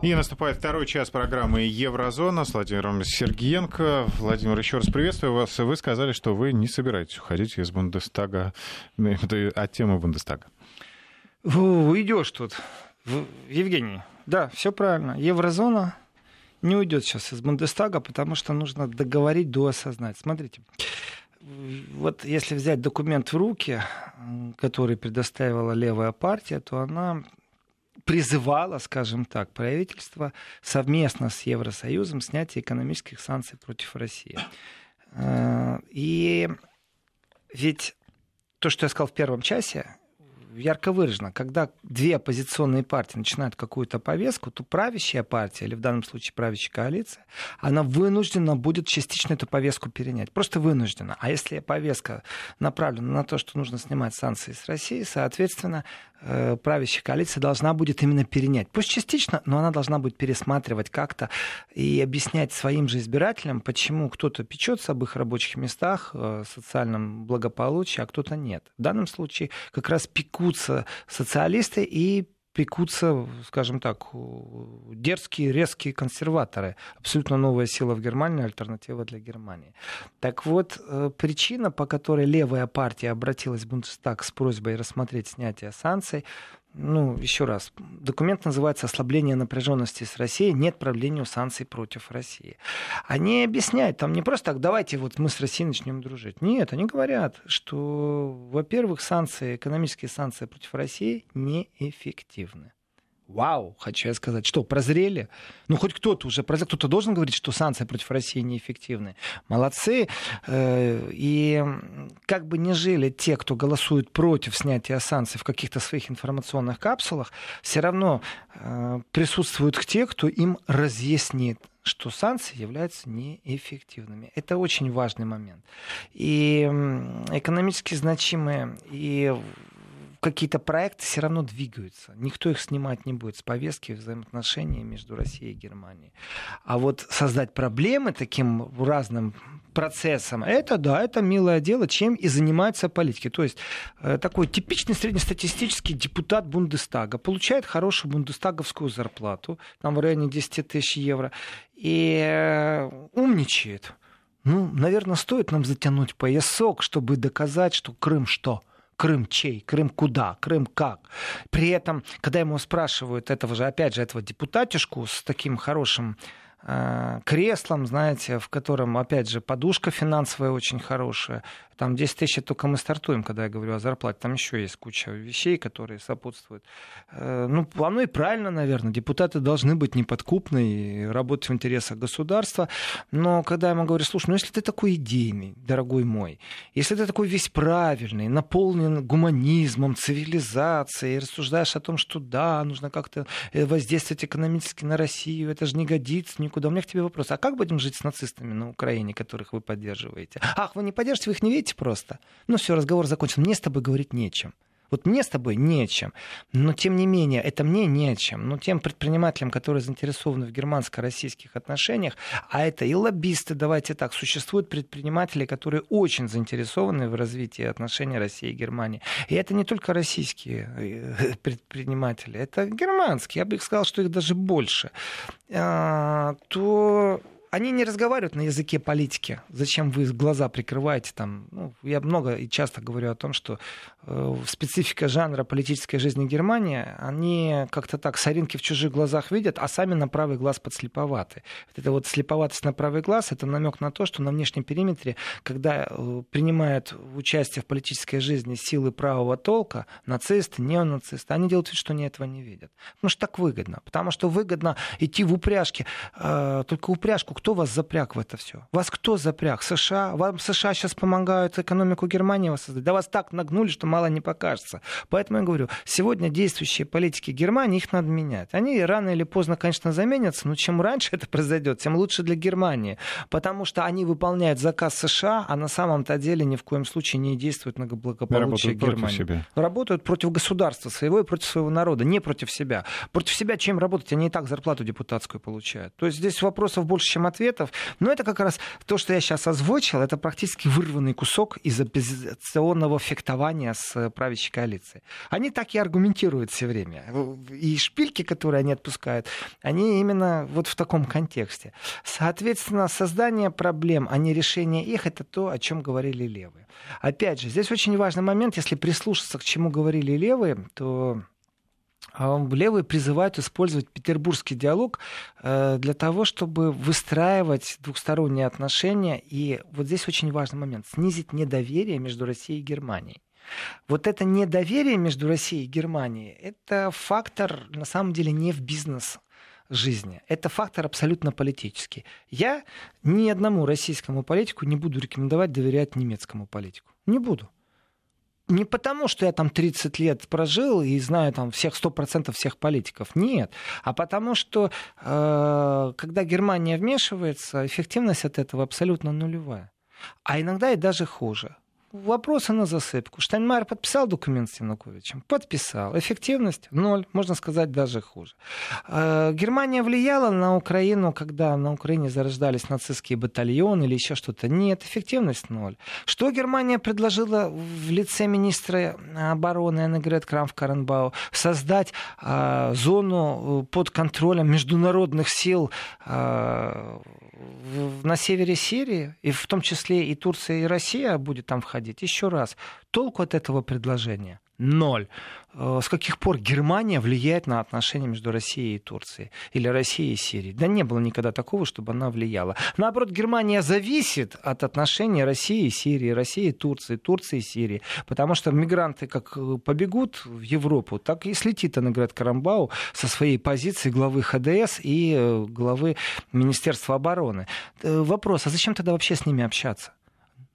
И наступает второй час программы «Еврозона» с Владимиром Сергеенко. Владимир, еще раз приветствую вас. Вы сказали, что вы не собираетесь уходить из Бундестага, от темы Бундестага. Уйдешь тут, Евгений. Да, все правильно. Еврозона не уйдет сейчас из Бундестага, потому что нужно договорить до осознать. Смотрите, вот если взять документ в руки, который предоставила левая партия, то она призывала, скажем так, правительство совместно с Евросоюзом снятие экономических санкций против России. Э, и ведь то, что я сказал в первом часе, ярко выражено. Когда две оппозиционные партии начинают какую-то повестку, то правящая партия, или в данном случае правящая коалиция, она вынуждена будет частично эту повестку перенять. Просто вынуждена. А если повестка направлена на то, что нужно снимать санкции с России, соответственно, правящая коалиция должна будет именно перенять. Пусть частично, но она должна будет пересматривать как-то и объяснять своим же избирателям, почему кто-то печется об их рабочих местах, э, социальном благополучии, а кто-то нет. В данном случае как раз пеку пекутся социалисты и пекутся, скажем так, дерзкие, резкие консерваторы. Абсолютно новая сила в Германии, альтернатива для Германии. Так вот, э, причина, по которой левая партия обратилась в Бундестаг с просьбой рассмотреть снятие санкций, ну, еще раз, документ называется «Ослабление напряженности с Россией. Нет правлению санкций против России». Они объясняют, там не просто так, давайте вот мы с Россией начнем дружить. Нет, они говорят, что, во-первых, санкции, экономические санкции против России неэффективны. Вау, хочу я сказать. Что, прозрели? Ну, хоть кто-то уже прозрел. Кто-то должен говорить, что санкции против России неэффективны. Молодцы. Э, и как бы ни жили те, кто голосует против снятия санкций в каких-то своих информационных капсулах, все равно э, присутствуют те, кто им разъяснит, что санкции являются неэффективными. Это очень важный момент. И экономически значимые и какие-то проекты все равно двигаются. Никто их снимать не будет с повестки взаимоотношений между Россией и Германией. А вот создать проблемы таким разным процессом, это да, это милое дело, чем и занимаются политики. То есть э, такой типичный среднестатистический депутат Бундестага получает хорошую бундестаговскую зарплату, там в районе 10 тысяч евро, и э, умничает. Ну, наверное, стоит нам затянуть поясок, чтобы доказать, что Крым что? Крым чей? Крым куда? Крым как? При этом, когда ему спрашивают этого же, опять же, этого депутатишку с таким хорошим э, креслом, знаете, в котором, опять же, подушка финансовая очень хорошая, там 10 тысяч только мы стартуем, когда я говорю о зарплате. Там еще есть куча вещей, которые сопутствуют. Э, ну, оно и правильно, наверное. Депутаты должны быть неподкупны и работать в интересах государства. Но когда я ему говорю, слушай, ну если ты такой идейный, дорогой мой, если ты такой весь правильный, наполнен гуманизмом, цивилизацией, рассуждаешь о том, что да, нужно как-то э, воздействовать экономически на Россию, это же не годится никуда. У меня к тебе вопрос, а как будем жить с нацистами на Украине, которых вы поддерживаете? Ах, вы не поддержите, вы их не видите? Просто. Ну все, разговор закончен. Мне с тобой говорить нечем. Вот мне с тобой нечем. Но тем не менее, это мне нечем. Но тем предпринимателям, которые заинтересованы в германско-российских отношениях, а это и лоббисты, давайте так, существуют предприниматели, которые очень заинтересованы в развитии отношений России и Германии. И это не только российские э, предприниматели, это германские. Я бы сказал, что их даже больше. А, то они не разговаривают на языке политики. Зачем вы глаза прикрываете там? Ну, я много и часто говорю о том, что э, специфика жанра политической жизни Германии, они как-то так соринки в чужих глазах видят, а сами на правый глаз подслеповаты. Вот эта вот слеповатость на правый глаз, это намек на то, что на внешнем периметре, когда э, принимают участие в политической жизни силы правого толка, нацисты, неонацисты, они делают вид, что они этого не видят. Потому что так выгодно. Потому что выгодно идти в упряжке, э, только упряжку кто вас запряг в это все? Вас кто запряг? США? Вам США сейчас помогают экономику Германии воссоздать? Да вас так нагнули, что мало не покажется. Поэтому я говорю, сегодня действующие политики Германии, их надо менять. Они рано или поздно, конечно, заменятся, но чем раньше это произойдет, тем лучше для Германии. Потому что они выполняют заказ США, а на самом-то деле ни в коем случае не действуют на благополучие работают Германии. Против себя. Работают против государства своего и против своего народа, не против себя. Против себя чем работать? Они и так зарплату депутатскую получают. То есть здесь вопросов больше, чем ответов. Но это как раз то, что я сейчас озвучил, это практически вырванный кусок из оппозиционного фехтования с правящей коалицией. Они так и аргументируют все время. И шпильки, которые они отпускают, они именно вот в таком контексте. Соответственно, создание проблем, а не решение их, это то, о чем говорили левые. Опять же, здесь очень важный момент, если прислушаться к чему говорили левые, то левые призывают использовать петербургский диалог э, для того, чтобы выстраивать двухсторонние отношения. И вот здесь очень важный момент. Снизить недоверие между Россией и Германией. Вот это недоверие между Россией и Германией, это фактор, на самом деле, не в бизнес жизни. Это фактор абсолютно политический. Я ни одному российскому политику не буду рекомендовать доверять немецкому политику. Не буду не потому, что я там 30 лет прожил и знаю там всех 100% всех политиков. Нет. А потому что, э, когда Германия вмешивается, эффективность от этого абсолютно нулевая. А иногда и даже хуже вопросы на засыпку. Штайнмайер подписал документ с Януковичем? Подписал. Эффективность? Ноль. Можно сказать, даже хуже. Э, Германия влияла на Украину, когда на Украине зарождались нацистские батальоны или еще что-то? Нет. Эффективность? Ноль. Что Германия предложила в лице министра обороны Эннегрет Крамф-Каренбау? Создать э, зону под контролем международных сил э, на севере Сирии, и в том числе и Турция, и Россия будет там входить. Еще раз, толку от этого предложения ноль. Э, с каких пор Германия влияет на отношения между Россией и Турцией? Или Россией и Сирией? Да не было никогда такого, чтобы она влияла. Наоборот, Германия зависит от отношений России и Сирии, России и Турции, Турции и Сирии. Потому что мигранты как э, побегут в Европу, так и слетит Анаград Карамбау со своей позиции главы ХДС и э, главы Министерства обороны. Вопрос, а зачем тогда вообще с ними общаться?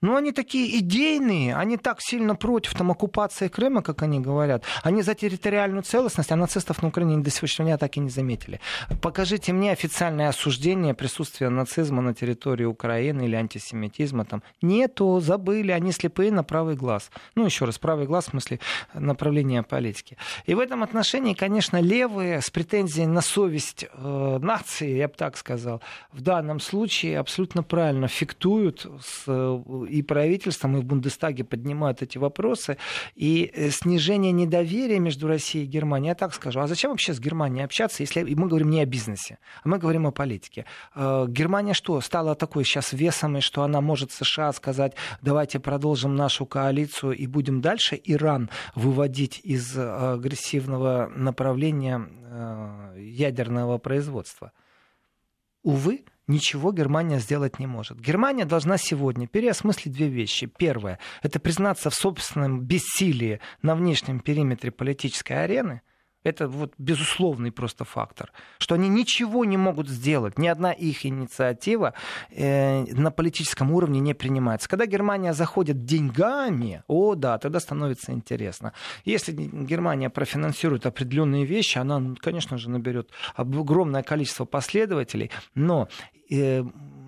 Ну, они такие идейные, они так сильно против там, оккупации Крыма, как они говорят. Они за территориальную целостность, а нацистов на Украине до сегодняшнего дня так и не заметили. Покажите мне официальное осуждение присутствия нацизма на территории Украины или антисемитизма. Там. Нету, забыли, они слепые на правый глаз. Ну, еще раз, правый глаз в смысле направления политики. И в этом отношении, конечно, левые с претензией на совесть э, нации, я бы так сказал, в данном случае абсолютно правильно фиктуют с э, и правительством, и в Бундестаге поднимают эти вопросы. И э, снижение недоверия между Россией и Германией, я так скажу, а зачем вообще с Германией общаться, если мы говорим не о бизнесе, а мы говорим о политике? Э, Германия что, стала такой сейчас весомой, что она может США сказать, давайте продолжим нашу коалицию и будем дальше Иран выводить из э, агрессивного направления ядерного производства? Увы, ничего Германия сделать не может. Германия должна сегодня переосмыслить две вещи. Первое – это признаться в собственном бессилии на внешнем периметре политической арены – это вот безусловный просто фактор, что они ничего не могут сделать, ни одна их инициатива э, на политическом уровне не принимается. Когда Германия заходит деньгами, о да, тогда становится интересно. Если Германия профинансирует определенные вещи, она, конечно же, наберет огромное количество последователей, но э,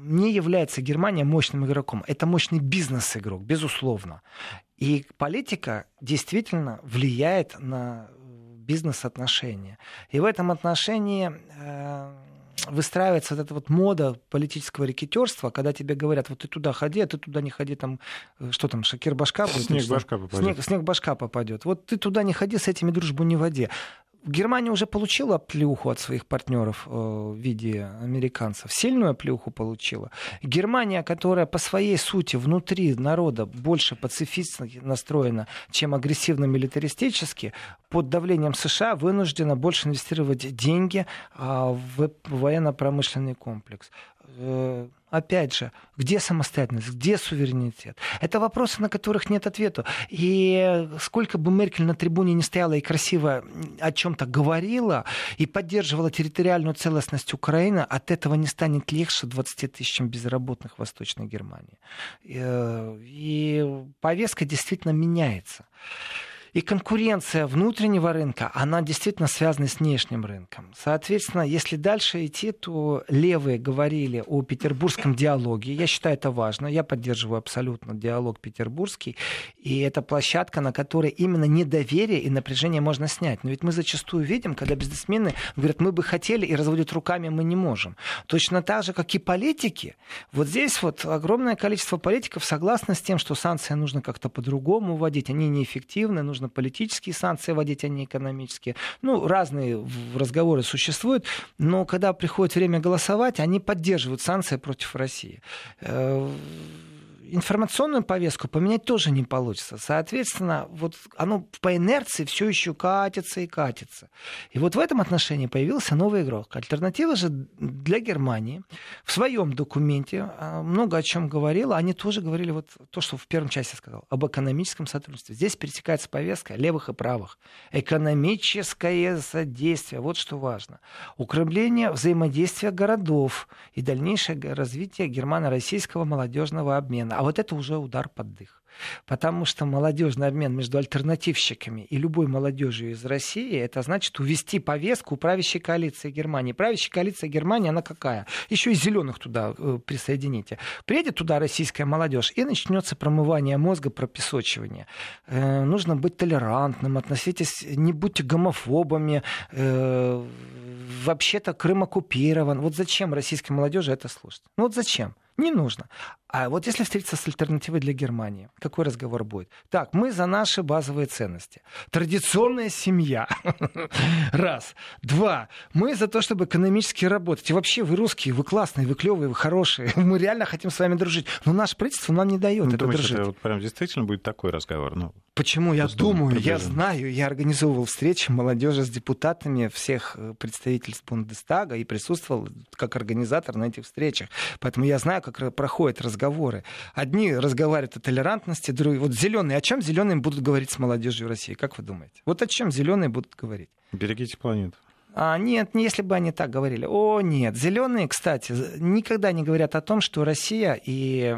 не является Германия мощным игроком. Это мощный бизнес-игрок, безусловно. И политика действительно влияет на бизнес-отношения. И в этом отношении э, выстраивается вот эта вот мода политического рекетерства, когда тебе говорят, вот ты туда ходи, а ты туда не ходи, там, э, что там, шакир башка будет? Снег башка попадет. Снег, снег башка попадет. Вот ты туда не ходи, с этими дружбу не води. Германия уже получила плюху от своих партнеров э, в виде американцев. Сильную плюху получила. Германия, которая по своей сути внутри народа больше пацифистски настроена, чем агрессивно-милитаристически, под давлением США вынуждена больше инвестировать деньги а, в военно-промышленный комплекс. Опять же, где самостоятельность, где суверенитет? Это вопросы, на которых нет ответа. И сколько бы Меркель на трибуне не стояла и красиво о чем-то говорила и поддерживала территориальную целостность Украины, от этого не станет легче 20 тысячам безработных в Восточной Германии. Э, и повестка действительно меняется. И конкуренция внутреннего рынка, она действительно связана с внешним рынком. Соответственно, если дальше идти, то левые говорили о петербургском диалоге. Я считаю это важно. Я поддерживаю абсолютно диалог петербургский. И это площадка, на которой именно недоверие и напряжение можно снять. Но ведь мы зачастую видим, когда бизнесмены говорят, мы бы хотели, и разводят руками, мы не можем. Точно так же, как и политики. Вот здесь вот огромное количество политиков согласно с тем, что санкции нужно как-то по-другому вводить. Они неэффективны, нужно политические санкции вводить, а не экономические. Ну, разные разговоры существуют, но когда приходит время голосовать, они поддерживают санкции против России э, информационную повестку поменять тоже не получится. Соответственно, вот оно по инерции все еще катится и катится. И вот в этом отношении появился новый игрок. Альтернатива же для Германии в своем документе а, много о чем говорила. Они тоже говорили вот то, что в первом части сказал, об экономическом сотрудничестве. Здесь пересекается повестка левых и правых. Экономическое содействие, вот что важно. Укрепление взаимодействия городов и дальнейшее развитие германо-российского молодежного обмена. А вот это уже удар под дых. Потому что молодежный обмен между альтернативщиками и любой молодежью из России, это значит увести повестку правящей коалиции Германии. Правящая коалиция Германии, она какая? Еще и зеленых туда э, присоедините. Приедет туда российская молодежь, и начнется промывание мозга, пропесочивание. Э, нужно быть толерантным, относитесь, не будьте гомофобами. Э, вообще-то Крым оккупирован. Вот зачем российской молодежи это слушать? Ну вот зачем? Не нужно. А вот если встретиться с альтернативой для Германии, какой разговор будет? Так, мы за наши базовые ценности. Традиционная семья. Раз. Два. Мы за то, чтобы экономически работать. И вообще, вы русские, вы классные, вы клевые, вы хорошие. Мы реально хотим с вами дружить. Но наше правительство нам не дает ну, это думаешь, дружить. Это вот прям действительно будет такой разговор? Ну, Почему я думаю, я знаю, я организовывал встречи молодежи с депутатами всех э, представительств Бундестага и присутствовал как организатор на этих встречах. Поэтому я знаю, как проходят разговоры. Одни разговаривают о толерантности, другие... Вот зеленые, о чем зеленые будут говорить с молодежью России? Как вы думаете? Вот о чем зеленые будут говорить? Берегите планету. А, нет, если бы они так говорили. О, нет. Зеленые, кстати, никогда не говорят о том, что Россия и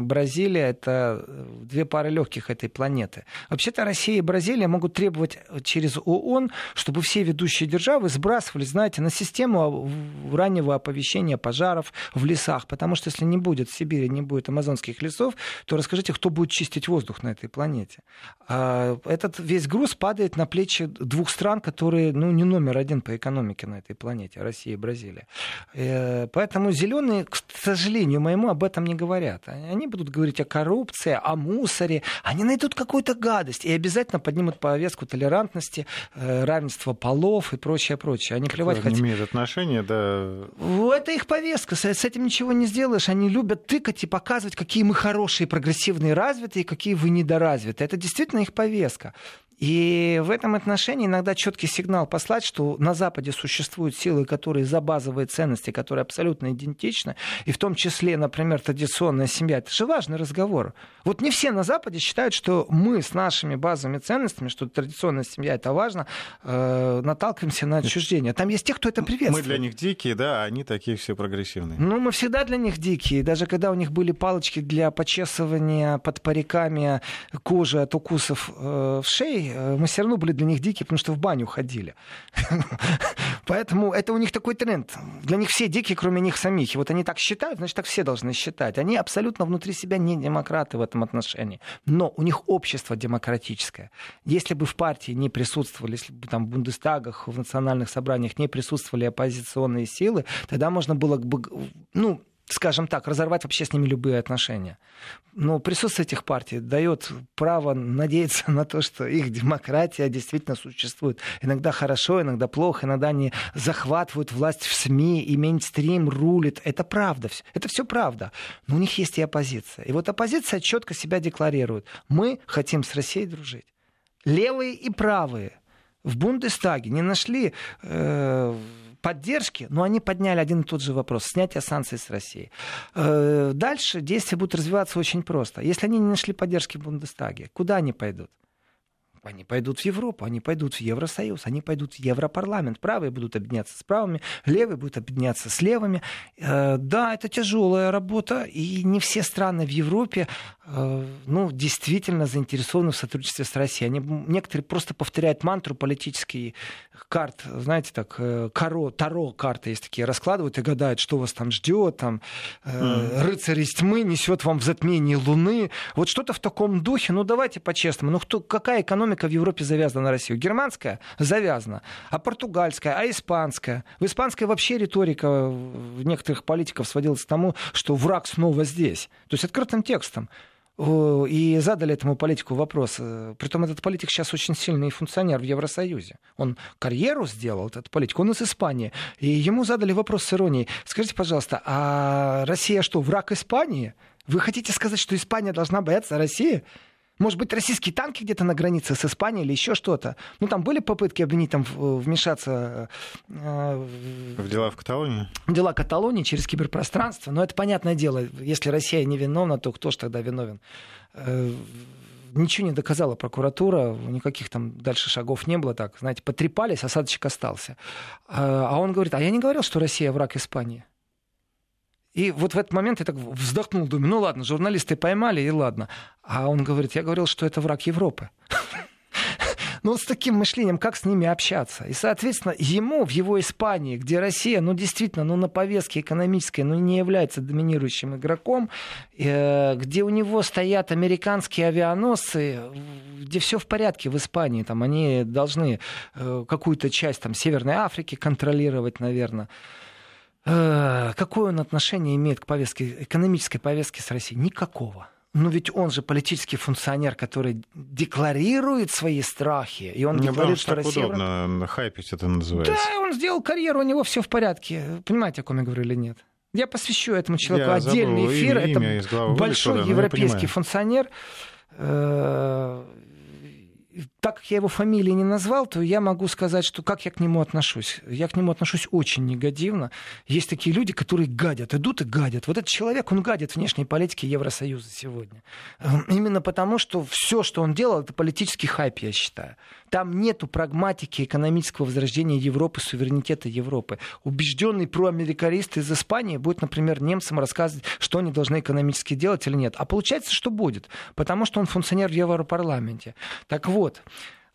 Бразилия это две пары легких этой планеты. Вообще-то Россия и Бразилия могут требовать через ООН, чтобы все ведущие державы сбрасывали, знаете, на систему раннего оповещения пожаров в лесах. Потому что если не будет в Сибири, не будет амазонских лесов, то расскажите, кто будет чистить воздух на этой планете. А этот весь груз падает на плечи двух стран, которые ну, не номер один по экономике на этой планете, Россия и Бразилия. Э, поэтому зеленые, к сожалению моему, об этом не говорят. Они будут говорить о коррупции, о мусоре. Они найдут какую-то гадость и обязательно поднимут повестку толерантности, э, равенства полов и прочее, прочее. Они плевать хотят. имеют отношение, да. Это их повестка. С этим ничего не сделаешь. Они любят тыкать и показывать, какие мы хорошие, прогрессивные, развитые, какие вы недоразвитые. Это действительно их повестка. И в этом отношении иногда четкий сигнал послать, что на Западе существуют силы, которые за базовые ценности, которые абсолютно идентичны, и в том числе, например, традиционная семья. Это же важный разговор. Вот не все на Западе считают, что мы с нашими базовыми ценностями, что традиционная семья это важно, э, наталкиваемся на отчуждение. Там есть те, кто это приветствует. Мы для них дикие, да, а они такие все прогрессивные. Ну, мы всегда для них дикие. Даже когда у них были палочки для почесывания под париками кожи от укусов э, в шее, мы все равно были для них дикие, потому что в баню ходили. Поэтому это у них такой тренд. Для них все дикие, кроме них самих. И вот они так считают, значит, так все должны считать. Они абсолютно внутри себя не демократы в этом отношении. Но у них общество демократическое. Если бы в партии не присутствовали, если бы там в Бундестагах, в национальных собраниях не присутствовали оппозиционные силы, тогда можно было бы, ну, скажем так, разорвать вообще с ними любые отношения. Но присутствие этих партий дает право надеяться на то, что их демократия действительно существует. Иногда хорошо, иногда плохо, иногда они захватывают власть в СМИ, и мейнстрим рулит. Это правда, это все правда. Но у них есть и оппозиция. И вот оппозиция четко себя декларирует. Мы хотим с Россией дружить. Левые и правые в Бундестаге не нашли э, поддержки, но они подняли один и тот же вопрос – снятие санкций с России. Э, дальше действия будут развиваться очень просто. Если они не нашли поддержки в Бундестаге, куда они пойдут? Они пойдут в Европу, они пойдут в Евросоюз, они пойдут в Европарламент. Правые будут объединяться с правыми, левые будут объединяться с левыми. Э, да, это тяжелая работа, и не все страны в Европе э, ну, действительно заинтересованы в сотрудничестве с Россией. Они, некоторые просто повторяют мантру политический карт, знаете, так, э, каро, таро карты есть такие, раскладывают и гадают, что вас там ждет, там, mm. рыцарь из тьмы несет вам в затмении Луны. Вот что-то в таком духе. Ну, давайте по-честному. Ну, кто, какая экономика в Европе завязана на Россию? Германская? Завязана. А португальская? А испанская? В испанской вообще риторика некоторых политиков сводилась к тому, что враг снова здесь. То есть открытым текстом и задали этому политику вопрос. Э, притом этот политик сейчас очень сильный функционер в Евросоюзе. Он карьеру сделал, этот политик, он из Испании. И ему задали вопрос с иронией. Скажите, пожалуйста, а Россия что, враг Испании? Вы хотите сказать, что Испания должна бояться России? Может быть, российские танки где-то на границе с Испанией или еще что-то? Ну, там были попытки обвинить, там, вмешаться... Э, в дела в Каталонии? В дела Каталонии через киберпространство. Но это понятное дело. Если Россия не виновна, то кто же тогда виновен? Э, ничего не доказала прокуратура, никаких там дальше шагов не было. Так, знаете, потрепались, осадочек остался. А, а он говорит, а я не говорил, что Россия враг Испании. И вот в этот момент я так вздохнул, думаю, ну ладно, журналисты поймали, и ладно. А он говорит, я говорил, что это враг Европы. Ну, с таким мышлением, как с ними общаться? И, соответственно, ему в его Испании, где Россия, ну, действительно, ну, на повестке экономической, ну, не является доминирующим игроком, э, где у него стоят американские авианосцы, где все в порядке в Испании, там, они должны э, какую-то часть, там, Северной Африки контролировать, наверное. Э, какое он отношение имеет к повестке, экономической повестке с Россией? Никакого. Но ведь он же политический функционер, который декларирует свои страхи. И он Мне декларирует, что Россия... удобно хайпить это называется. Да, он сделал карьеру, у него все в порядке. Понимаете, о ком я говорю или нет? Я посвящу этому человеку я отдельный эфир. Имя, это имя большой вылетело, европейский функционер. Э, так как я его фамилии не назвал, то я могу сказать, что как я к нему отношусь. Я к нему отношусь очень негативно. Есть такие люди, которые гадят, идут и гадят. Вот этот человек, он гадит внешней политике Евросоюза сегодня. Эм, именно потому, что все, что он делал, это политический хайп, я считаю. Там нету прагматики экономического возрождения Европы, суверенитета Европы. Убежденный проамерикарист из Испании будет, например, немцам рассказывать, что они должны экономически делать или нет. А получается, что будет? Потому что он функционер в Европарламенте. Так вот,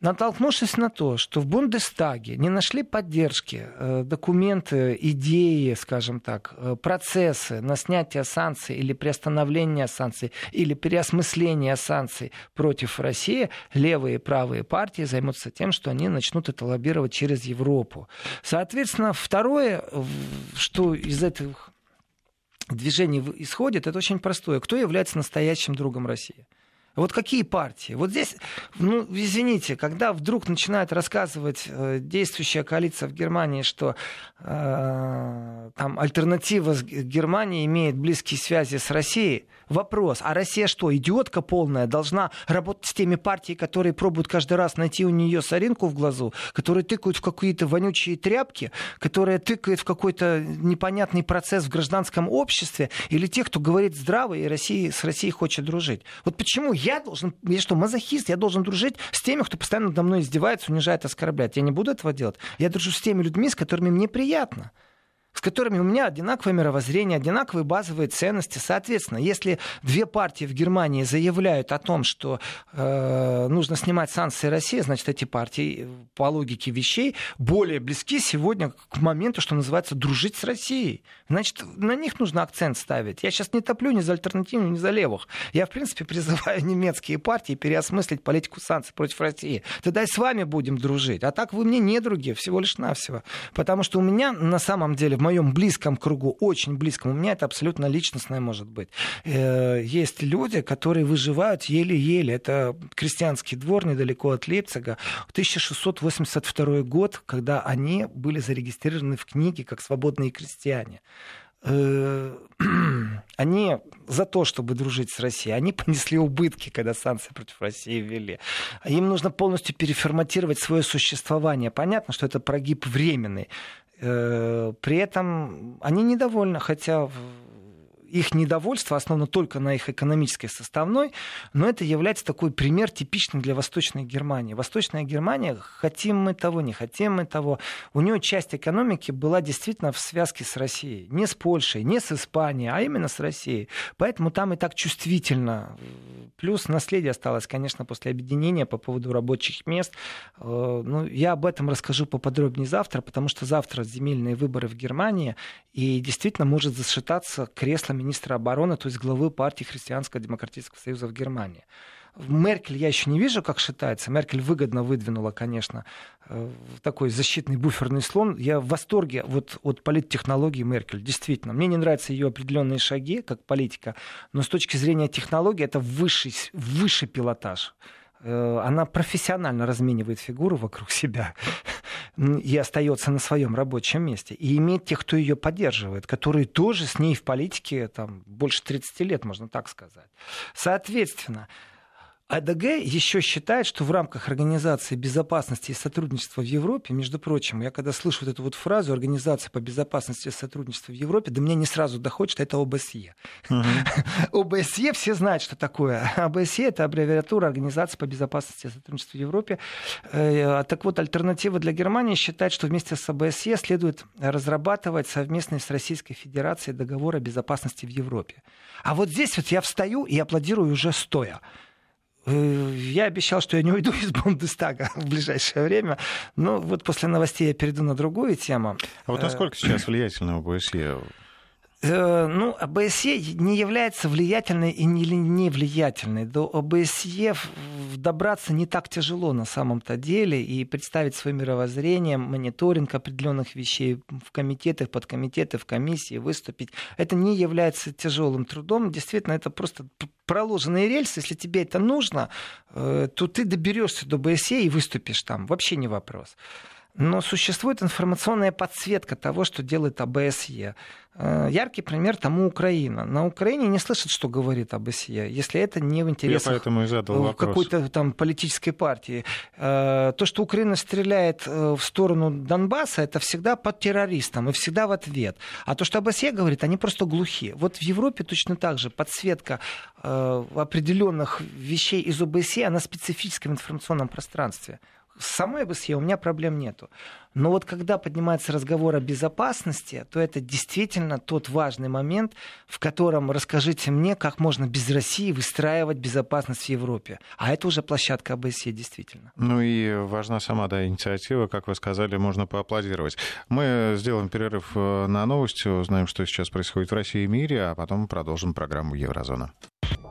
натолкнувшись на то, что в Бундестаге не нашли поддержки, э, документы, идеи, скажем так, э, процессы на снятие санкций или приостановление санкций или переосмысление санкций против России, левые и правые партии займутся тем, что они начнут это лоббировать через Европу. Соответственно, второе, что из этих движений исходит, это очень простое. Кто является настоящим другом России? Вот какие партии? Вот здесь, ну, извините, когда вдруг начинает рассказывать э, действующая коалиция в Германии, что э, там альтернатива с Германией имеет близкие связи с Россией, вопрос, а Россия что, идиотка полная, должна работать с теми партиями, которые пробуют каждый раз найти у нее соринку в глазу, которые тыкают в какие-то вонючие тряпки, которые тыкают в какой-то непонятный процесс в гражданском обществе, или тех, кто говорит здраво и России, с Россией хочет дружить. Вот почему я должен, я что, мазохист, я должен дружить с теми, кто постоянно надо мной издевается, унижает, оскорбляет. Я не буду этого делать. Я дружу с теми людьми, с которыми мне приятно с которыми у меня одинаковое мировоззрение, одинаковые базовые ценности. Соответственно, если две партии в Германии заявляют о том, что э, нужно снимать санкции России, значит, эти партии по логике вещей более близки сегодня к моменту, что называется, дружить с Россией. Значит, на них нужно акцент ставить. Я сейчас не топлю ни за альтернативу, ни за левых. Я, в принципе, призываю немецкие партии переосмыслить политику санкций против России. Тогда и с вами будем дружить. А так вы мне не другие, всего лишь навсего. Потому что у меня на самом деле в моем близком кругу, очень близком, у меня это абсолютно личностное может быть. Э, есть люди, которые выживают еле-еле. Это крестьянский двор недалеко от Лейпцига. 1682 год, когда они были зарегистрированы в книге как свободные крестьяне э, они за то, чтобы дружить с Россией, они понесли убытки, когда санкции против России ввели. Им нужно полностью переформатировать свое существование. Понятно, что это прогиб временный. Э, при этом они недовольны, хотя их недовольство основано только на их экономической составной, но это является такой пример типичный для Восточной Германии. Восточная Германия, хотим мы того, не хотим мы того, у нее часть экономики была действительно в связке с Россией. Не с Польшей, не с Испанией, а именно с Россией. Поэтому там и так чувствительно. Плюс наследие осталось, конечно, после объединения по поводу рабочих мест. Э, ну, я об этом расскажу поподробнее завтра, потому что завтра земельные выборы в Германии, и действительно может зашитаться кресло министра обороны, то есть главы партии Христианско-демократического союза в Германии. Меркель я еще не вижу, как считается. Меркель выгодно выдвинула, конечно, э, такой защитный буферный слон. Я в восторге вот, от политтехнологии Меркель, действительно. Мне не нравятся ее определенные шаги, как политика, но с точки зрения технологии это высший, высший пилотаж она профессионально разменивает фигуру вокруг себя и остается на своем рабочем месте. И имеет тех, кто ее поддерживает, которые тоже с ней в политике там, больше 30 лет, можно так сказать. Соответственно, АДГ еще считает, что в рамках Организации безопасности и сотрудничества в Европе, между прочим, я когда слышу вот эту вот фразу Организация по безопасности и сотрудничеству в Европе, да мне не сразу доходит, что это ОБСЕ. ОБСЕ все знают, что такое. ОБСЕ это аббревиатура Организации по безопасности и сотрудничеству в Европе. Э, так вот, альтернатива для Германии считает, что вместе с ОБСЕ следует разрабатывать совместный с Российской Федерацией договор о безопасности в Европе. А вот здесь вот я встаю и аплодирую уже стоя. Э, я обещал, что я не уйду из Бундестага в ближайшее время. Но вот после новостей я перейду на другую тему. А вот насколько сейчас влиятельно ОБСЕ Э, ну, ОБСЕ не является влиятельной и не, не влиятельной. До ОБСЕ добраться не так тяжело на самом-то деле и представить свое мировоззрение, мониторинг определенных вещей в комитетах, подкомитеты, в комиссии, выступить. Это не является тяжелым трудом. Действительно, это просто проложенные рельсы. Если тебе это нужно, э, то ты доберешься до ОБСЕ и выступишь там. Вообще не вопрос. Но существует информационная подсветка того, что делает ОБСЕ. Э, яркий пример тому Украина. На Украине не слышат, что говорит ОБСЕ, если это не в интересах какой-то там политической партии. Э, то, что Украина стреляет э, в сторону Донбасса, это всегда под террористом и всегда в ответ. А то, что ОБСЕ говорит, они просто глухие. Вот в Европе точно так же подсветка определенных вещей из ОБСЕ, она специфическая в информационном пространстве с самой ОБСЕ у меня проблем нету. Но вот когда поднимается разговор о безопасности, то это действительно тот важный момент, в котором расскажите мне, как можно без России выстраивать безопасность в Европе. А это уже площадка ОБСЕ, действительно. Ну и важна сама да, инициатива, как вы сказали, можно поаплодировать. Мы сделаем перерыв э, на новости, узнаем, что сейчас происходит в России и мире, а потом продолжим программу Еврозона.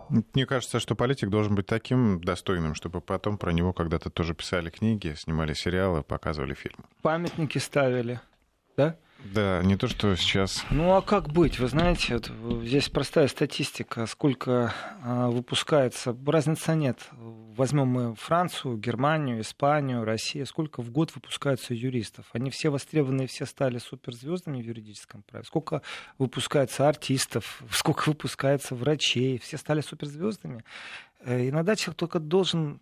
Мне кажется, что политик должен быть таким достойным, чтобы потом про него когда-то тоже писали книги, снимали сериалы, показывали фильмы. Памятники ставили, да? Да, не то, что сейчас. Ну а как быть? Вы знаете, вот здесь простая статистика, сколько а, выпускается, разницы нет. Возьмем мы Францию, Германию, Испанию, Россию, сколько в год выпускается юристов? Они все востребованные, все стали суперзвездами в юридическом праве. Сколько выпускается артистов, сколько выпускается врачей, все стали суперзвездами. Э, иногда человек только должен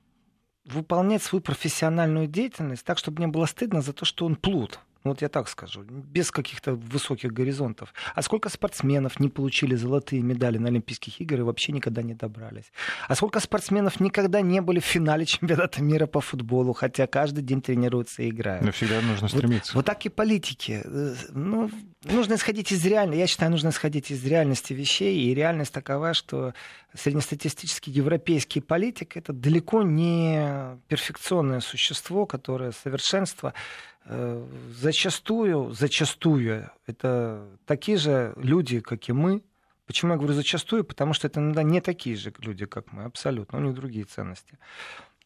выполнять свою профессиональную деятельность так, чтобы не было стыдно за то, что он плут. Ну, вот я так скажу, без каких-то высоких горизонтов. А сколько спортсменов не получили золотые медали на Олимпийских играх и вообще никогда не добрались? А сколько спортсменов никогда не были в финале чемпионата мира по футболу, хотя каждый день тренируются и играют? Но всегда нужно стремиться. Вот, вот так и политики. Э, ну, нужно исходить из реальности. Я считаю, нужно исходить из реальности вещей. И реальность такова, что среднестатистический европейский политик это далеко не перфекционное существо, которое совершенство зачастую, зачастую это такие же люди, как и мы. Почему я говорю зачастую? Потому что это иногда не такие же люди, как мы, абсолютно. У них другие ценности.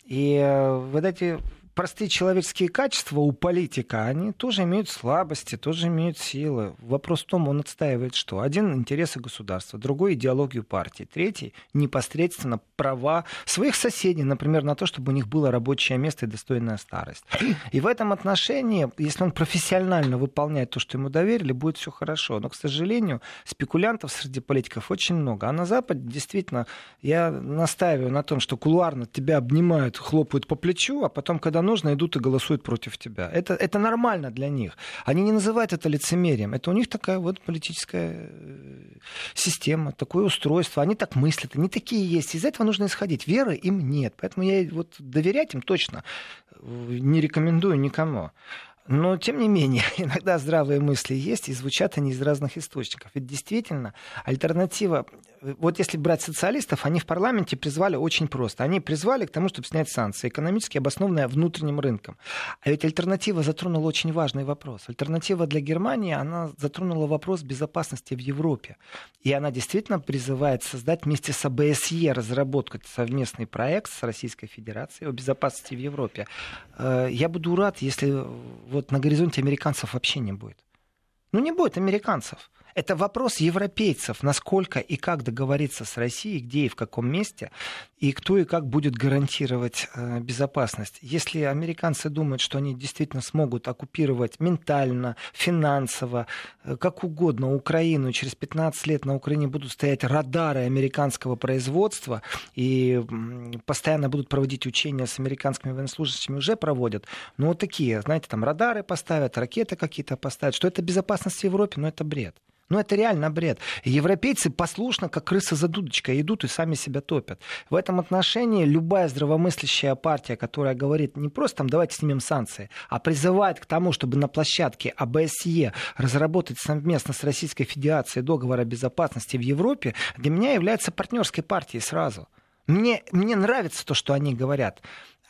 И э, вот эти простые человеческие качества у политика, они тоже имеют слабости, тоже имеют силы. Вопрос в том, он отстаивает что? Один — интересы государства, другой — идеологию партии, третий — непосредственно права своих соседей, например, на то, чтобы у них было рабочее место и достойная старость. И в этом отношении, если он профессионально выполняет то, что ему доверили, будет все хорошо. Но, к сожалению, спекулянтов среди политиков очень много. А на Западе действительно я настаиваю на том, что кулуарно тебя обнимают, хлопают по плечу, а потом, когда нужно, идут и голосуют против тебя. Это, это нормально для них. Они не называют это лицемерием. Это у них такая вот политическая э, система, такое устройство. Они так мыслят, они такие есть. Из этого нужно исходить. Веры им нет. Поэтому я вот доверять им точно э, не рекомендую никому. Но, тем не менее, иногда здравые мысли есть, и звучат они из разных источников. Ведь действительно, альтернатива... Вот если брать социалистов, они в парламенте призвали очень просто. Они призвали к тому, чтобы снять санкции, экономически обоснованные внутренним рынком. А ведь альтернатива затронула очень важный вопрос. Альтернатива для Германии, она затронула вопрос безопасности в Европе. И она действительно призывает создать вместе с АБСЕ разработку совместный проект с Российской Федерацией о безопасности в Европе. Э, я буду рад, если вот на горизонте американцев вообще не будет. Ну, не будет американцев. Это вопрос европейцев, насколько и как договориться с Россией, где и в каком месте, и кто и как будет гарантировать э, безопасность. Если американцы думают, что они действительно смогут оккупировать ментально, финансово, э, как угодно Украину, через 15 лет на Украине будут стоять радары американского производства, и постоянно будут проводить учения с американскими военнослужащими, уже проводят, ну вот такие, знаете, там радары поставят, ракеты какие-то поставят, что это безопасность в Европе, но это бред. Ну, это реально бред. Европейцы послушно, как крысы за дудочкой, идут и сами себя топят. В этом отношении любая здравомыслящая партия, которая говорит не просто там давайте снимем санкции, а призывает к тому, чтобы на площадке АБСЕ разработать совместно с Российской Федерацией договор о безопасности в Европе, для меня является партнерской партией сразу. Мне, мне нравится то, что они говорят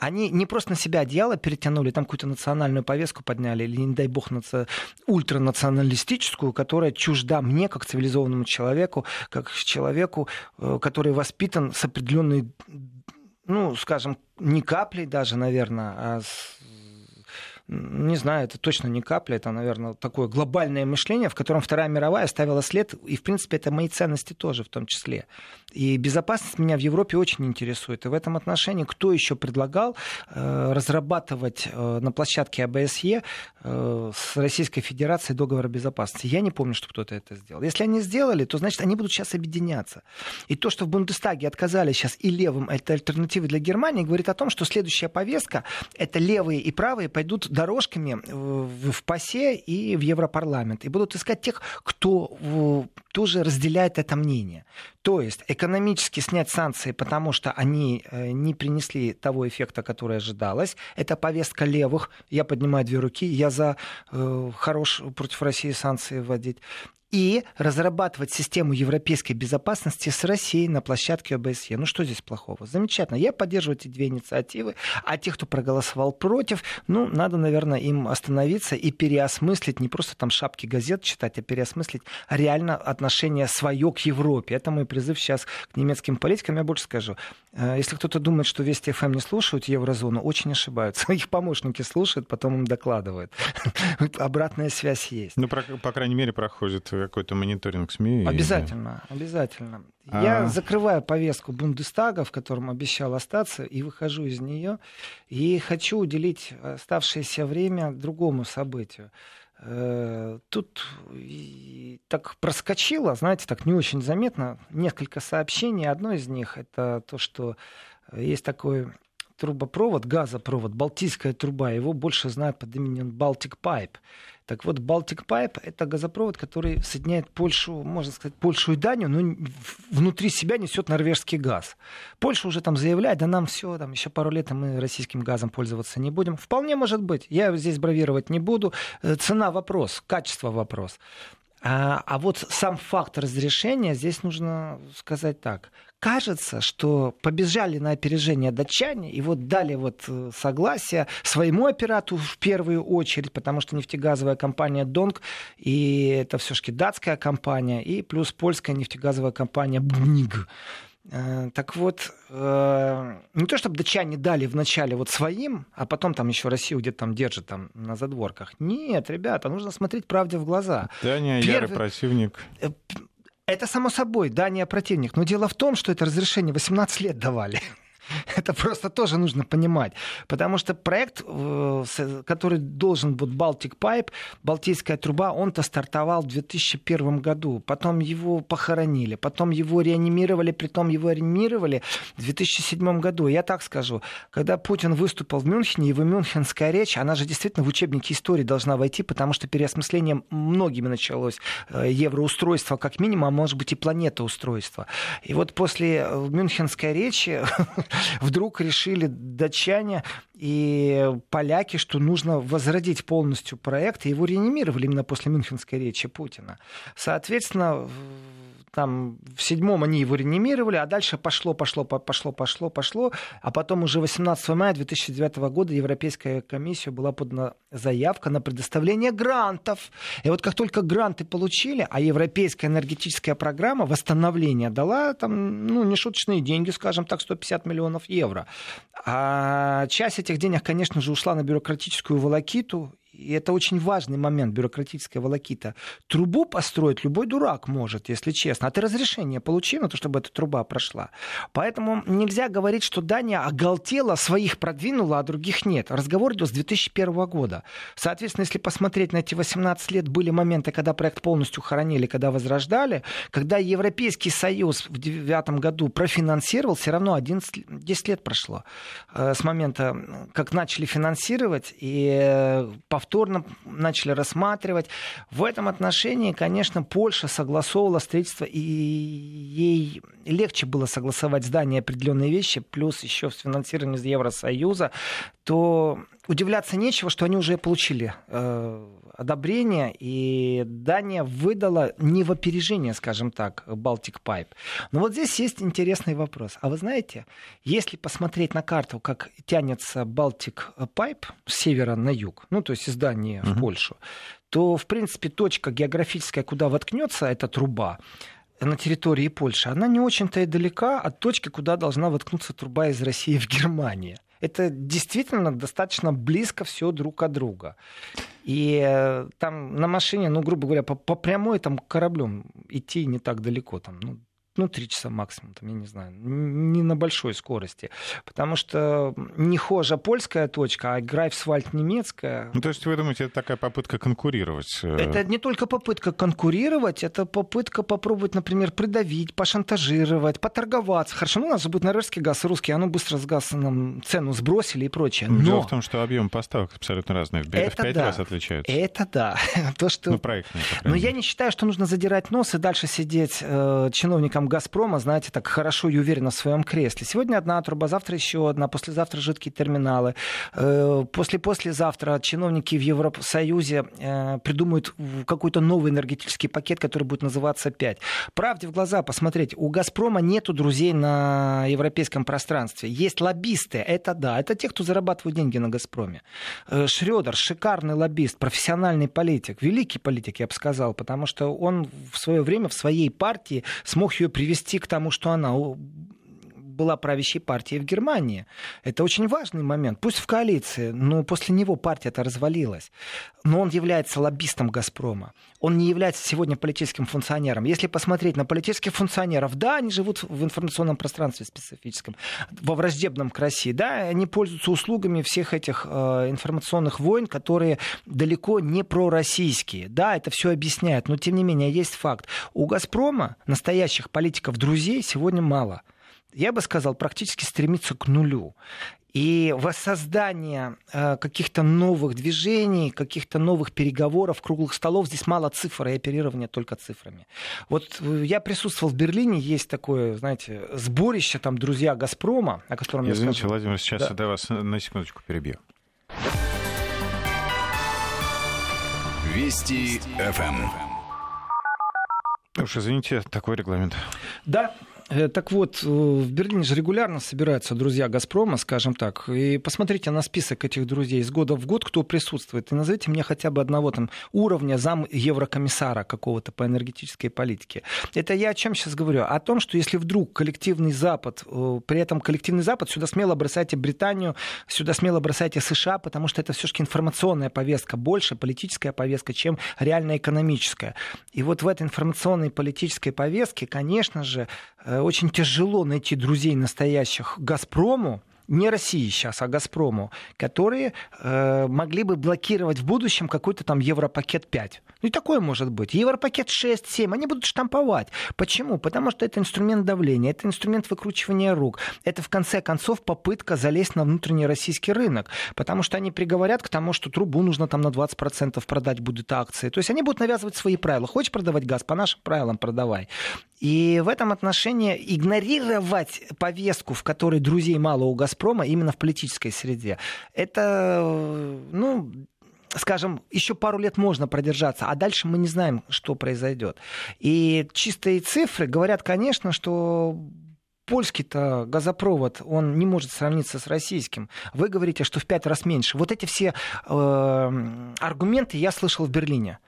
они не просто на себя одеяло перетянули, там какую-то национальную повестку подняли, или, не дай бог, наци... ультранационалистическую, которая чужда мне, как цивилизованному человеку, как человеку, э, который воспитан с определенной, ну, скажем, не каплей даже, наверное, а с не знаю, это точно не капля, это, наверное, такое глобальное мышление, в котором Вторая мировая оставила след, и, в принципе, это мои ценности тоже в том числе. И безопасность меня в Европе очень интересует. И в этом отношении кто еще предлагал э, разрабатывать э, на площадке АБСЕ э, с Российской Федерацией договор о безопасности? Я не помню, что кто-то это сделал. Если они сделали, то, значит, они будут сейчас объединяться. И то, что в Бундестаге отказали сейчас и левым, это альтернативы для Германии, говорит о том, что следующая повестка, это левые и правые пойдут дорожками в ПАСЕ и в Европарламент. И будут искать тех, кто тоже разделяет это мнение. То есть экономически снять санкции, потому что они э, не принесли того эффекта, который ожидалось. Это повестка левых. Я поднимаю две руки. Я за э, хорош против России санкции вводить и разрабатывать систему европейской безопасности с Россией на площадке ОБСЕ. Ну что здесь плохого? Замечательно. Я поддерживаю эти две инициативы, а тех, кто проголосовал против, ну, надо, наверное, им остановиться и переосмыслить, не просто там шапки газет читать, а переосмыслить реально отношение свое к Европе. Это мой призыв сейчас к немецким политикам. Я больше скажу. Э, если кто-то думает, что Вести ФМ не слушают еврозону, очень ошибаются. Их помощники слушают, потом им докладывают. Обратная связь есть. Ну, по, по крайней мере, проходит какой-то мониторинг СМИ. Обязательно, и... обязательно. А... Я закрываю повестку Бундестага, в котором обещал остаться, и выхожу из нее, и хочу уделить оставшееся время другому событию. Э, тут так проскочило, знаете, так не очень заметно, несколько сообщений. Одно из них это то, что есть такой трубопровод, газопровод, Балтийская труба, его больше знают под именем Baltic Pipe. Так вот, Baltic Pipe — это газопровод, который соединяет Польшу, можно сказать, Польшу и Данию, но внутри себя несет норвежский газ. Польша уже там заявляет, да нам все, там еще пару лет мы российским газом пользоваться не будем. Вполне может быть. Я здесь бравировать не буду. Э, цена вопрос, качество вопрос. А, а вот сам факт разрешения, здесь нужно сказать так кажется, что побежали на опережение датчане и вот дали вот э, согласие своему оператору в первую очередь, потому что нефтегазовая компания Донг, и это все-таки датская компания, и плюс польская нефтегазовая компания БНИГ. Э, так вот, э, не то чтобы датчане дали вначале вот своим, а потом там еще Россию где-то там держит там на задворках. Нет, ребята, нужно смотреть правде в глаза. Дания Первый... ярый противник. Это само собой, Дания противник. Но дело в том, что это разрешение 18 лет давали. Это просто тоже нужно понимать. Потому что проект, э, который должен быть Baltic Pipe, Балтийская труба, он-то стартовал в 2001 году. Потом его похоронили, потом его реанимировали, притом его реанимировали в 2007 году. Я так скажу, когда Путин выступил в Мюнхене, его мюнхенская речь, она же действительно в учебники истории должна войти, потому что переосмысление многими началось. Э, евроустройство как минимум, а может быть и планетоустройство. И вот после э, мюнхенской речи вдруг решили датчане и поляки, что нужно возродить полностью проект, и его реанимировали именно после мюнхенской речи Путина. Соответственно, там в седьмом они его реанимировали, а дальше пошло, пошло, пошло, пошло, пошло. А потом уже 18 мая 2009 года Европейская комиссия была подана заявка на предоставление грантов. И вот как только гранты получили, а Европейская энергетическая программа восстановления дала там, ну, нешуточные деньги, скажем так, 150 миллионов евро. А часть этих денег, конечно же, ушла на бюрократическую волокиту, и это очень важный момент, бюрократическая волокита. Трубу построить любой дурак может, если честно. А ты разрешение получи на то, чтобы эта труба прошла. Поэтому нельзя говорить, что Дания оголтела, своих продвинула, а других нет. Разговор идет с 2001 года. Соответственно, если посмотреть на эти 18 лет, были моменты, когда проект полностью хоронили, когда возрождали, когда Европейский Союз в 2009 году профинансировал, все равно 11, 10 лет прошло э, с момента, как начали финансировать, и э, повторно повторно начали рассматривать. В этом отношении, конечно, Польша согласовывала строительство, и ей легче было согласовать здание определенные вещи, плюс еще с финансированием из Евросоюза, то удивляться нечего, что они уже получили э, одобрение, и Дания выдала не в опережение, скажем так, Baltic Pipe. Но вот здесь есть интересный вопрос. А вы знаете, если посмотреть на карту, как тянется Baltic Pipe с севера на юг, ну, то есть из Дании uh-huh. в Польшу, то, в принципе, точка географическая, куда воткнется эта труба, на территории Польши, она не очень-то и далека от точки, куда должна воткнуться труба из России в Германию это действительно достаточно близко все друг от друга. И э, там на машине, ну, грубо говоря, по, по прямой там кораблем идти не так далеко, там, ну, ну, три часа максимум, там, я не знаю, не на большой скорости. Потому что не хожа польская точка, а Грайфсвальд немецкая. Ну, то есть вы думаете, это такая попытка конкурировать? Э? Это не только попытка конкурировать, это попытка попробовать, например, придавить, пошантажировать, поторговаться. Хорошо, ну, у нас же будет норвежский газ, русский, а ну быстро с газом нам цену сбросили и прочее. Но... Дело в том, что объем поставок абсолютно разный, в 5 да. раз отличаются. Это да. То, что... Ну, проектные. Но я не считаю, что нужно задирать нос и дальше сидеть э, чиновникам «Газпрома», знаете, так хорошо и уверенно в своем кресле. Сегодня одна труба, завтра еще одна, послезавтра жидкие терминалы. Э, После-послезавтра чиновники в Евросоюзе э, придумают какой-то новый энергетический пакет, который будет называться «5». Правде в глаза посмотреть, у «Газпрома» нету друзей на европейском пространстве. Есть лоббисты, это да, это те, кто зарабатывают деньги на «Газпроме». Э, Шредер, шикарный лоббист, профессиональный политик, великий политик, я бы сказал, потому что он в свое время в своей партии смог ее привести к тому, что она была правящей партией в Германии. Это очень важный момент. Пусть в коалиции, но после него партия-то развалилась. Но он является лоббистом «Газпрома». Он не является сегодня политическим функционером. Если посмотреть на политических функционеров, да, они живут в информационном пространстве специфическом, во враждебном к России, да, они пользуются услугами всех этих э, информационных войн, которые далеко не пророссийские. Да, это все объясняет, но тем не менее есть факт. У «Газпрома» настоящих политиков-друзей сегодня мало я бы сказал, практически стремится к нулю. И воссоздание э, каких-то новых движений, каких-то новых переговоров, круглых столов, здесь мало цифр и оперирования только цифрами. Вот э, я присутствовал в Берлине, есть такое, знаете, сборище, там, друзья «Газпрома», о котором Извините, я скажу. Владимир, сейчас да. я вас на секундочку перебью. Вести ФМ. Уж извините, такой регламент. Да, так вот, э, в Берлине же регулярно собираются друзья «Газпрома», скажем так. И посмотрите на список этих друзей из года в год, кто присутствует. И назовите мне хотя бы одного там уровня зам еврокомиссара какого-то по энергетической политике. Это я о чем сейчас говорю? О том, что если вдруг коллективный Запад, э, при этом коллективный Запад, сюда смело бросайте Британию, сюда смело бросайте США, потому что это все-таки информационная повестка, больше политическая повестка, чем реально экономическая. И вот в этой информационной политической повестке, конечно же, очень тяжело найти друзей настоящих «Газпрому», не России сейчас, а Газпрому, которые э, могли бы блокировать в будущем какой-то там Европакет 5. Ну и такое может быть. Европакет 6, 7, они будут штамповать. Почему? Потому что это инструмент давления, это инструмент выкручивания рук. Это, в конце концов, попытка залезть на внутренний российский рынок. Потому что они приговорят к тому, что трубу нужно там на 20% продать будут акции. То есть они будут навязывать свои правила. Хочешь продавать газ? По нашим правилам продавай. И в этом отношении игнорировать повестку, в которой друзей мало у «Газпрома», именно в политической среде, это, ну, скажем, еще пару лет можно продержаться, а дальше мы не знаем, что произойдет. И чистые цифры говорят, конечно, что польский-то газопровод, он не может сравниться с российским. Вы говорите, что в пять раз меньше. Вот эти все э, аргументы я слышал в Берлине.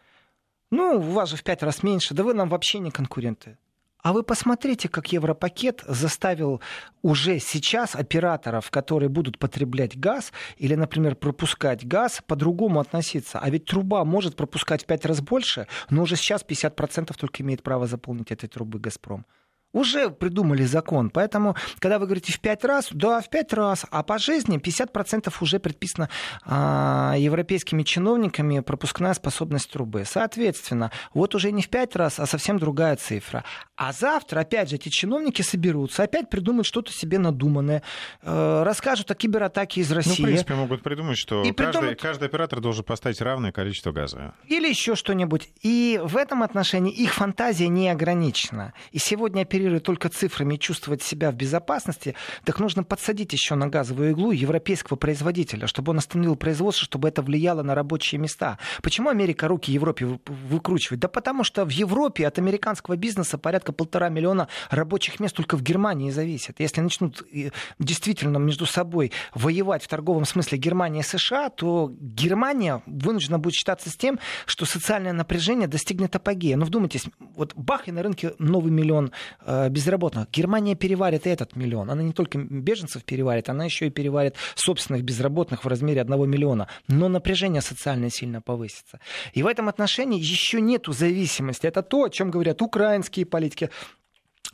Ну, у вас же в пять раз меньше, да вы нам вообще не конкуренты. А вы посмотрите, как Европакет заставил уже сейчас операторов, которые будут потреблять газ или, например, пропускать газ, по-другому относиться. А ведь труба может пропускать в пять раз больше, но уже сейчас 50% только имеет право заполнить этой трубы «Газпром». Уже придумали закон. Поэтому, когда вы говорите в пять раз, да, в пять раз, а по жизни 50% уже предписано а, европейскими чиновниками пропускная способность трубы. Соответственно, вот уже не в пять раз, а совсем другая цифра. А завтра, опять же, эти чиновники соберутся, опять придумают что-то себе надуманное, э, расскажут о кибератаке из России. Ну, в принципе, могут придумать, что и каждый, придумать... каждый оператор должен поставить равное количество газа. Или еще что-нибудь. И в этом отношении их фантазия не ограничена. И сегодня оперируя только цифрами и чувствовать себя в безопасности, так нужно подсадить еще на газовую иглу европейского производителя, чтобы он остановил производство, чтобы это влияло на рабочие места. Почему Америка руки Европе выкручивает? Да потому что в Европе от американского бизнеса порядка полтора миллиона рабочих мест только в Германии зависит. Если начнут э, действительно между собой воевать в торговом смысле Германия и США, то Германия вынуждена будет считаться с тем, что социальное напряжение достигнет апогея. Ну, вдумайтесь, вот бах, и на рынке новый миллион э, безработных. Германия переварит этот миллион. Она не только беженцев переварит, она еще и переварит собственных безработных в размере одного миллиона. Но напряжение социальное сильно повысится. И в этом отношении еще нету зависимости. Это то, о чем говорят украинские политики,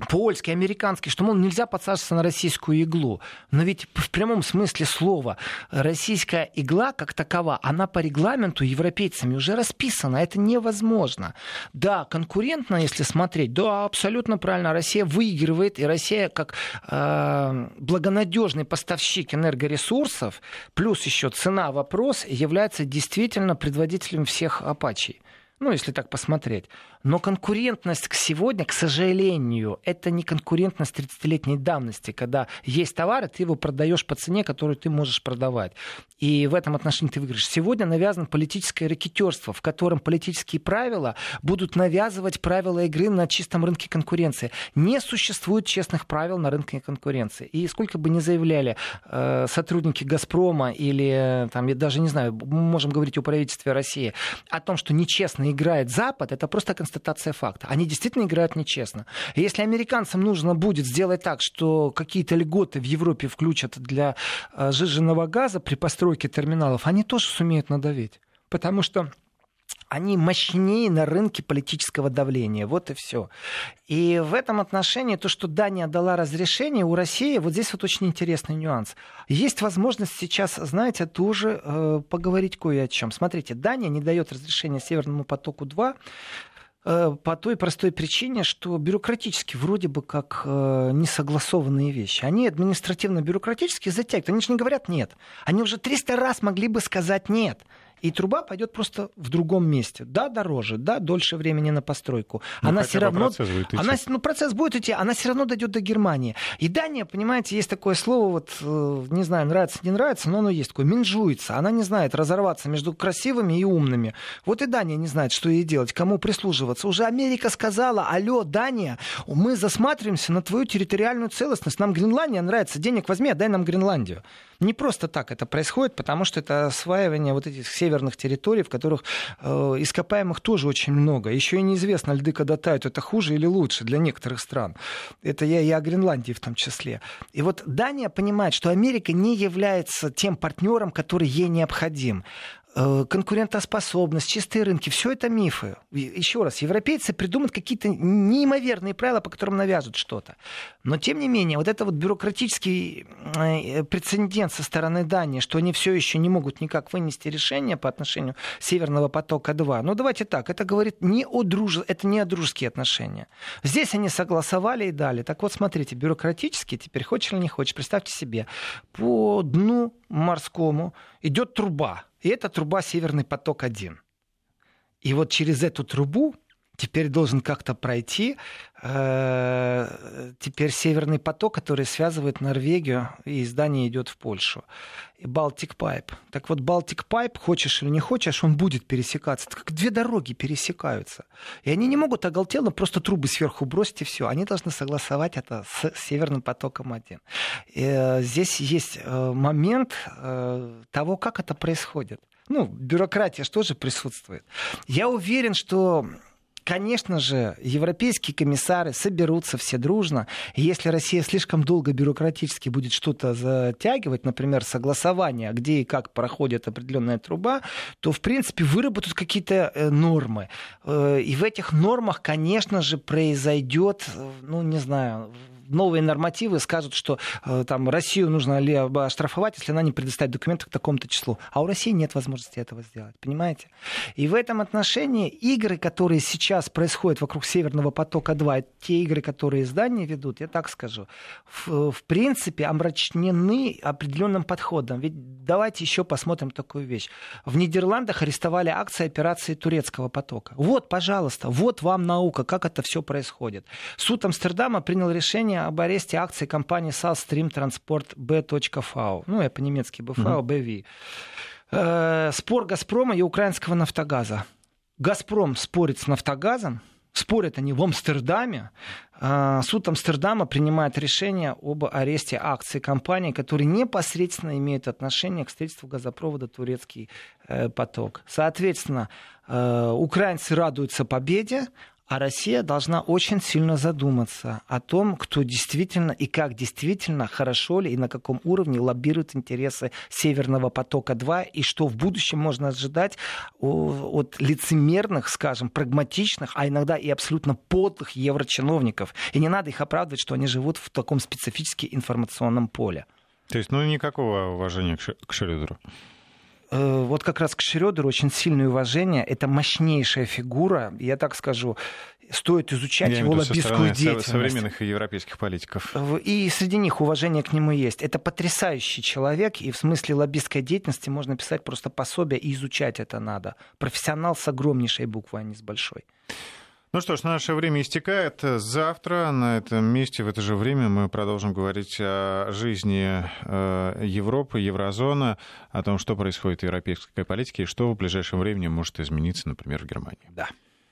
польский, американский, что, мол, нельзя подсаживаться на российскую иглу. Но ведь в прямом смысле слова российская игла как такова, она по регламенту европейцами уже расписана. Это невозможно. Да, конкурентно, если смотреть, да, абсолютно правильно. Россия выигрывает, и Россия как э, благонадежный поставщик энергоресурсов, плюс еще цена вопрос, является действительно предводителем всех апачей. Ну, если так посмотреть. Но конкурентность к сегодня, к сожалению, это не конкурентность 30-летней давности, когда есть товар, и ты его продаешь по цене, которую ты можешь продавать. И в этом отношении ты выиграешь. Сегодня навязано политическое ракетерство, в котором политические правила будут навязывать правила игры на чистом рынке конкуренции. Не существует честных правил на рынке конкуренции. И сколько бы ни заявляли э, сотрудники «Газпрома» или, там, я даже не знаю, мы можем говорить о правительстве России, о том, что нечестно играет Запад, это просто констатация факта. Они действительно играют нечестно. Если американцам нужно будет сделать так, что какие-то льготы в Европе включат для э, сжиженного газа при постройке терминалов, они тоже сумеют надавить. Потому что они мощнее на рынке политического давления. Вот и все. И в этом отношении то, что Дания дала разрешение, у России вот здесь вот очень интересный нюанс. Есть возможность сейчас, знаете, тоже э, поговорить кое о чем. Смотрите, Дания не дает разрешения Северному потоку-2 Э, по той простой причине, что бюрократически вроде бы как э, несогласованные вещи. Они административно-бюрократически затягивают. Они же не говорят «нет». Они уже 300 раз могли бы сказать «нет» и труба пойдет просто в другом месте. Да, дороже, да, дольше времени на постройку. Ну, она все равно, процесс будет идти. Она, ну, процесс будет идти, она все равно дойдет до Германии. И Дания, понимаете, есть такое слово, вот, э, не знаю, нравится, не нравится, но оно есть такое, минжуется. Она не знает разорваться между красивыми и умными. Вот и Дания не знает, что ей делать, кому прислуживаться. Уже Америка сказала, алло, Дания, мы засматриваемся на твою территориальную целостность. Нам Гренландия нравится, денег возьми, отдай нам Гренландию. Не просто так это происходит, потому что это осваивание вот этих северных территорий, в которых э, ископаемых тоже очень много. Еще и неизвестно, льды когда тают, это хуже или лучше для некоторых стран. Это я и о Гренландии в том числе. И вот Дания понимает, что Америка не является тем партнером, который ей необходим конкурентоспособность, чистые рынки, все это мифы. Еще раз, европейцы придумают какие-то неимоверные правила, по которым навяжут что-то. Но, тем не менее, вот это вот бюрократический э, прецедент со стороны Дании, что они все еще не могут никак вынести решение по отношению Северного потока-2. Ну, давайте так, это говорит не о друж... это не о дружеские отношения. Здесь они согласовали и дали. Так вот, смотрите, бюрократически, теперь хочешь или не хочешь, представьте себе, по дну морскому идет труба, и это труба Северный поток-1. И вот через эту трубу теперь должен как-то пройти э, теперь Северный поток, который связывает Норвегию и из идет в Польшу. И Балтик Пайп. Так вот, Балтик Пайп, хочешь или не хочешь, он будет пересекаться. Это как две дороги пересекаются. И они не могут оголтело просто трубы сверху бросить и все. Они должны согласовать это с Северным потоком один. Э, здесь есть э, момент того, как это происходит. Ну, бюрократия же присутствует. Я уверен, что конечно же, европейские комиссары соберутся все дружно. Если Россия слишком долго бюрократически будет что-то затягивать, например, согласование, где и как проходит определенная труба, то, в принципе, выработают какие-то э, нормы. Э, и в этих нормах, конечно же, произойдет, э, ну, не знаю, новые нормативы скажут, что э, там Россию нужно ли оштрафовать, если она не предоставит документы к такому-то числу. А у России нет возможности этого сделать, понимаете? И в этом отношении игры, которые сейчас происходят вокруг Северного потока-2, те игры, которые издания ведут, я так скажу, в, в принципе омрачнены определенным подходом. Ведь давайте еще посмотрим такую вещь. В Нидерландах арестовали акции операции турецкого потока. Вот, пожалуйста, вот вам наука, как это все происходит. Суд Амстердама принял решение решение об аресте акций компании South Stream Transport B.V. Ну, я по-немецки BV. BV. Э, спор «Газпрома» и украинского «Нафтогаза». «Газпром» спорит с «Нафтогазом», Спорят они в Амстердаме. Э, суд Амстердама принимает решение об аресте акций компании, которые непосредственно имеют отношение к строительству газопровода «Турецкий э, поток». Соответственно, украинцы радуются победе, а Россия должна очень сильно задуматься о том, кто действительно и как действительно хорошо ли и на каком уровне лоббирует интересы Северного потока-2 и что в будущем можно ожидать от лицемерных, скажем, прагматичных, а иногда и абсолютно подлых еврочиновников. И не надо их оправдывать, что они живут в таком специфически информационном поле. То есть, ну, никакого уважения к Шредеру. Э, вот как раз к Шредеру очень сильное уважение. Это мощнейшая фигура. Я так скажу, стоит изучать Я его лоббистскую деятельность. современных европейских политиков. И среди них уважение к нему есть. Это потрясающий человек, и в смысле лоббистской деятельности можно писать просто пособие, и изучать это надо. Профессионал с огромнейшей буквы, а не с большой. Ну что ж, наше время истекает. Завтра на этом месте в это же время мы продолжим говорить о жизни э, Европы, еврозоны, о том, что происходит в европейской политике и что в ближайшем времени может измениться, например, в Германии. Да.